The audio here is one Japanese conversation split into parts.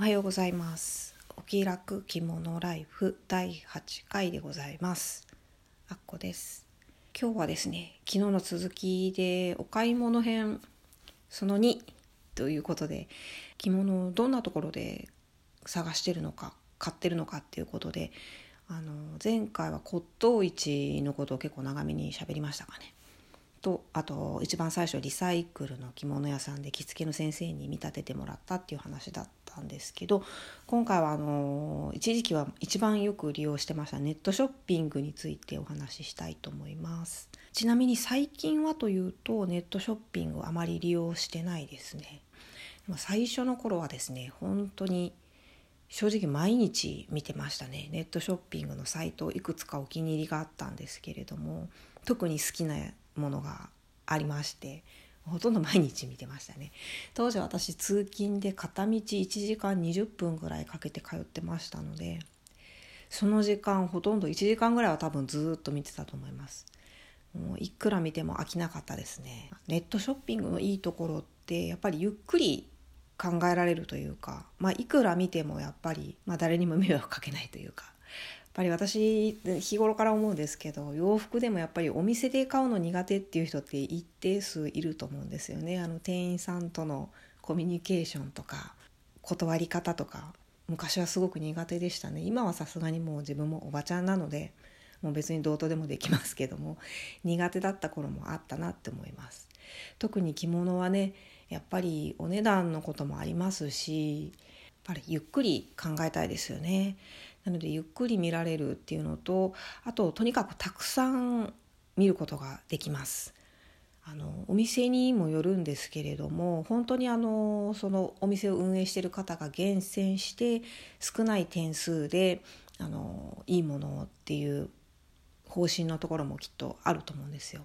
おはようございます。お気楽着物ライフ第8回でございます。あっこです。今日はですね昨日の続きでお買い物編その2ということで着物をどんなところで探してるのか買ってるのかっていうことであの前回は骨董市のことを結構長めに喋りましたかね。とあと一番最初リサイクルの着物屋さんで着付けの先生に見立ててもらったっていう話だったんですけど今回はあの一時期は一番よく利用してましたネットショッピングについてお話ししたいと思います。ちなみに最近はというとネットショッピングあまり利用してないですね。最初の頃はですね本当に正直毎日見てましたね。ネットショッピングのサイトいくつかお気に入りがあったんですけれども特に好きなものがありましてほとんど毎日見てましたね。当時私通勤で片道1時間20分ぐらいかけて通ってましたのでその時間ほとんど1時間ぐらいは多分ずっと見てたと思います。もういくら見ても飽きなかったですね。ネットショッピングのいいところってやっぱりゆっくり考えられるというか、まあ、いくら見てもやっぱり、まあ、誰にも迷惑かけないというかぱり私日頃から思うんですけど洋服でもやっぱりお店で買うの苦手っていう人って一定数いると思うんですよね。あの店員さんとのコミュニケーションとか断り方とか昔はすごく苦手でしたね。今はさすがにもう自分もおばちゃんなのでもう別にどうとでもできますけども苦手だった頃もあったなって思います。特に着物はねやっぱりお値段のこともありますしやっぱりゆっくり考えたいですよね。なのでゆっくり見られるっていうのとあととにかくたくさん見ることができます。あのお店にもよるんですけれども本当にあのそのお店を運営している方が厳選して少ない点数であのいいものっていう方針のところもきっとあると思うんですよ。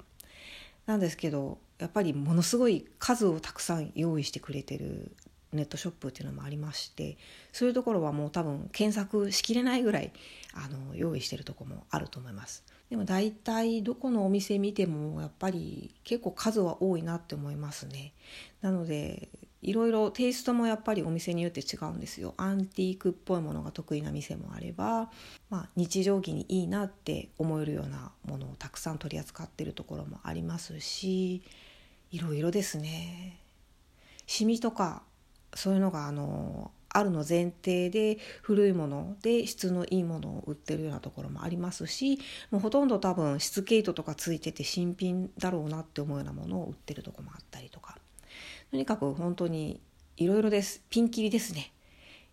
なんですけどやっぱりものすごい数をたくさん用意してくれてるネットショップっていうのもありましてそういうところはもう多分検索しきれないぐらいあの用意してるとこもあると思います。でも大体どこのお店見てもやっぱり結構数は多いなって思いますね。なのでいろいろテイストもやっぱりお店によって違うんですよ。アンティークっぽいものが得意な店もあれば、まあ、日常着にいいなって思えるようなものをたくさん取り扱ってるところもありますしいろいろですね。シミとかそういうのがあのあるの前提で古いもので質のいいものを売ってるようなところもありますしもうほとんど多分質ケイトとかついてて新品だろうなって思うようなものを売ってるとこもあったりとか。とにかく本当にいろいろです。ピンキリですね。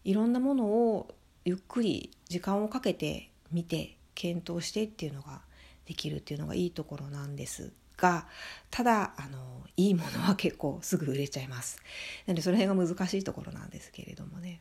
いろんなものをゆっくり時間をかけて見て検討してっていうのができるっていうのがいいところなんです。がただあのいいものは結構すぐ売れちゃいます。なのでその辺が難しいところなんですけれどもね。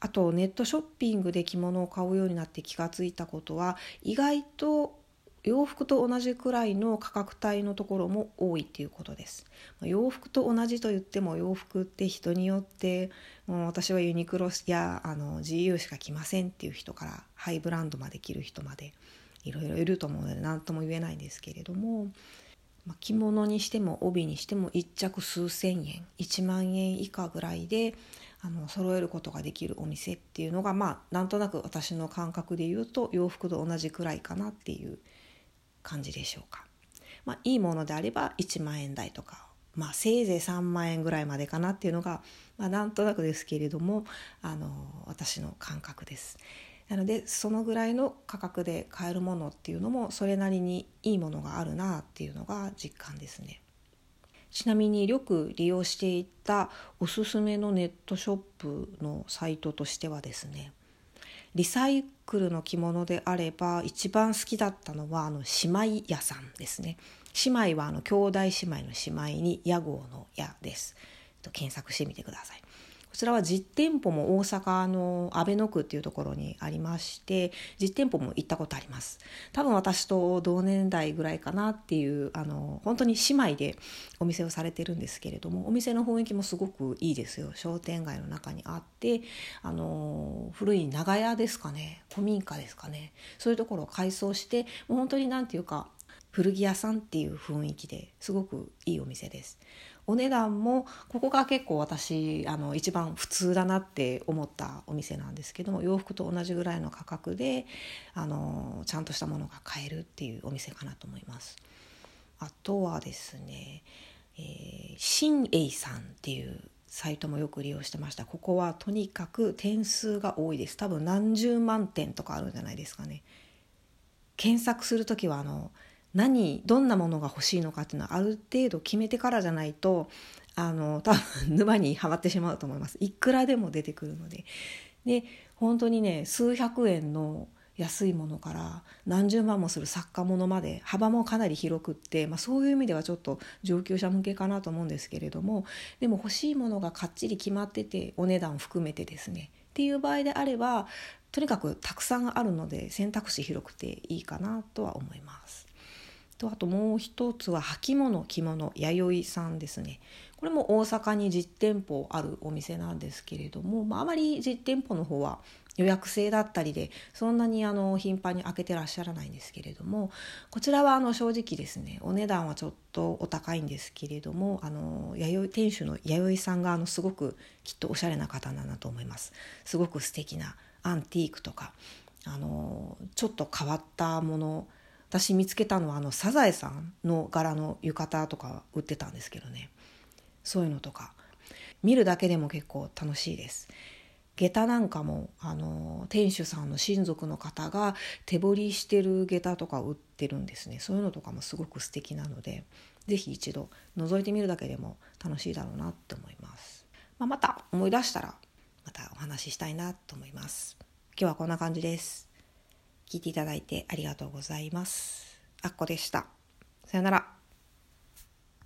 あとネットショッピングで着物を買うようになって気が付いたことは意外と洋服と同じくらいの価格帯のところも多いっていうことです。洋服と同じと言っても洋服って人によってもう私はユニクロやあの GU しか着ませんっていう人からハイブランドまで着る人まで。いろいろいると思うので何とも言えないんですけれども、まあ、着物にしても帯にしても1着数千円1万円以下ぐらいであの揃えることができるお店っていうのがまあなんとなく私の感覚で言うと洋服と同じくらいかなっていう感じでしょうか。まあ、いいものであれば1万円台とか、まあ、せいぜい3万円ぐらいまでかなっていうのが、まあ、なんとなくですけれどもあの私の感覚です。なのでそのぐらいの価格で買えるものっていうのもそれなりにいいものがあるなっていうのが実感ですね。ちなみによく利用していたおすすめのネットショップのサイトとしてはですねリサイクルの着物であれば一番好きだったのはあの姉妹屋さんですね。姉妹はあの兄弟姉妹の姉妹に屋号の屋です。検索してみてください。ちらは実店舗も大阪の阿倍野区っていうところにありまして実店舗も行ったことあります。多分私と同年代ぐらいかなっていうあの本当に姉妹でお店をされてるんですけれどもお店の雰囲気もすごくいいですよ。商店街の中にあってあの古い長屋ですかね。古民家ですかね。そういうところを改装してもう本当に何て言うか古着屋さんっていう雰囲気ですごくいいお店です。お値段もここが結構私あの一番普通だなって思ったお店なんですけども洋服と同じぐらいの価格であのちゃんとしたものが買えるっていうお店かなと思います。あとはですね、えー、新栄さんっていうサイトもよく利用してました。ここはとにかく点数が多いです。多分何十万点とかあるんじゃないですかね。検索する時はあの何どんなものが欲しいのかっていうのはある程度決めてからじゃないとあの多分 沼にはまってしまうと思います。いくらでも出てくるので。で本当にね数百円の安いものから何十万もする作家物まで幅もかなり広くって、まあ、そういう意味ではちょっと上級者向けかなと思うんですけれどもでも欲しいものがかっちり決まっててお値段含めてですね。っていう場合であればとにかくたくさんあるので選択肢広くていいかなとは思います。とあともう一つは履物着物弥生さんですね。これも大阪に実店舗あるお店なんですけれども、まあ、あまり実店舗の方は予約制だったりでそんなにあの頻繁に開けてらっしゃらないんですけれどもこちらはあの正直ですねお値段はちょっとお高いんですけれどもあの弥生店主の弥生さんがあのすごくきっとおしゃれな方だなと思います。すごく素敵なアンティークとかあのちょっと変わったもの私見つけたのはあのサザエさんの柄の浴衣とか売ってたんですけどね。そういうのとか。見るだけでも結構楽しいです。下駄なんかもあの店主さんの親族の方が手彫りしてる下駄とか売ってるんですね。そういうのとかもすごく素敵なので是非一度覗いてみるだけでも楽しいだろうなって思います、まあ、また思い出したらまたお話ししたいなと思います。今日はこんな感じです。聞いていただいてありがとうございます。あっこでした。さよなら。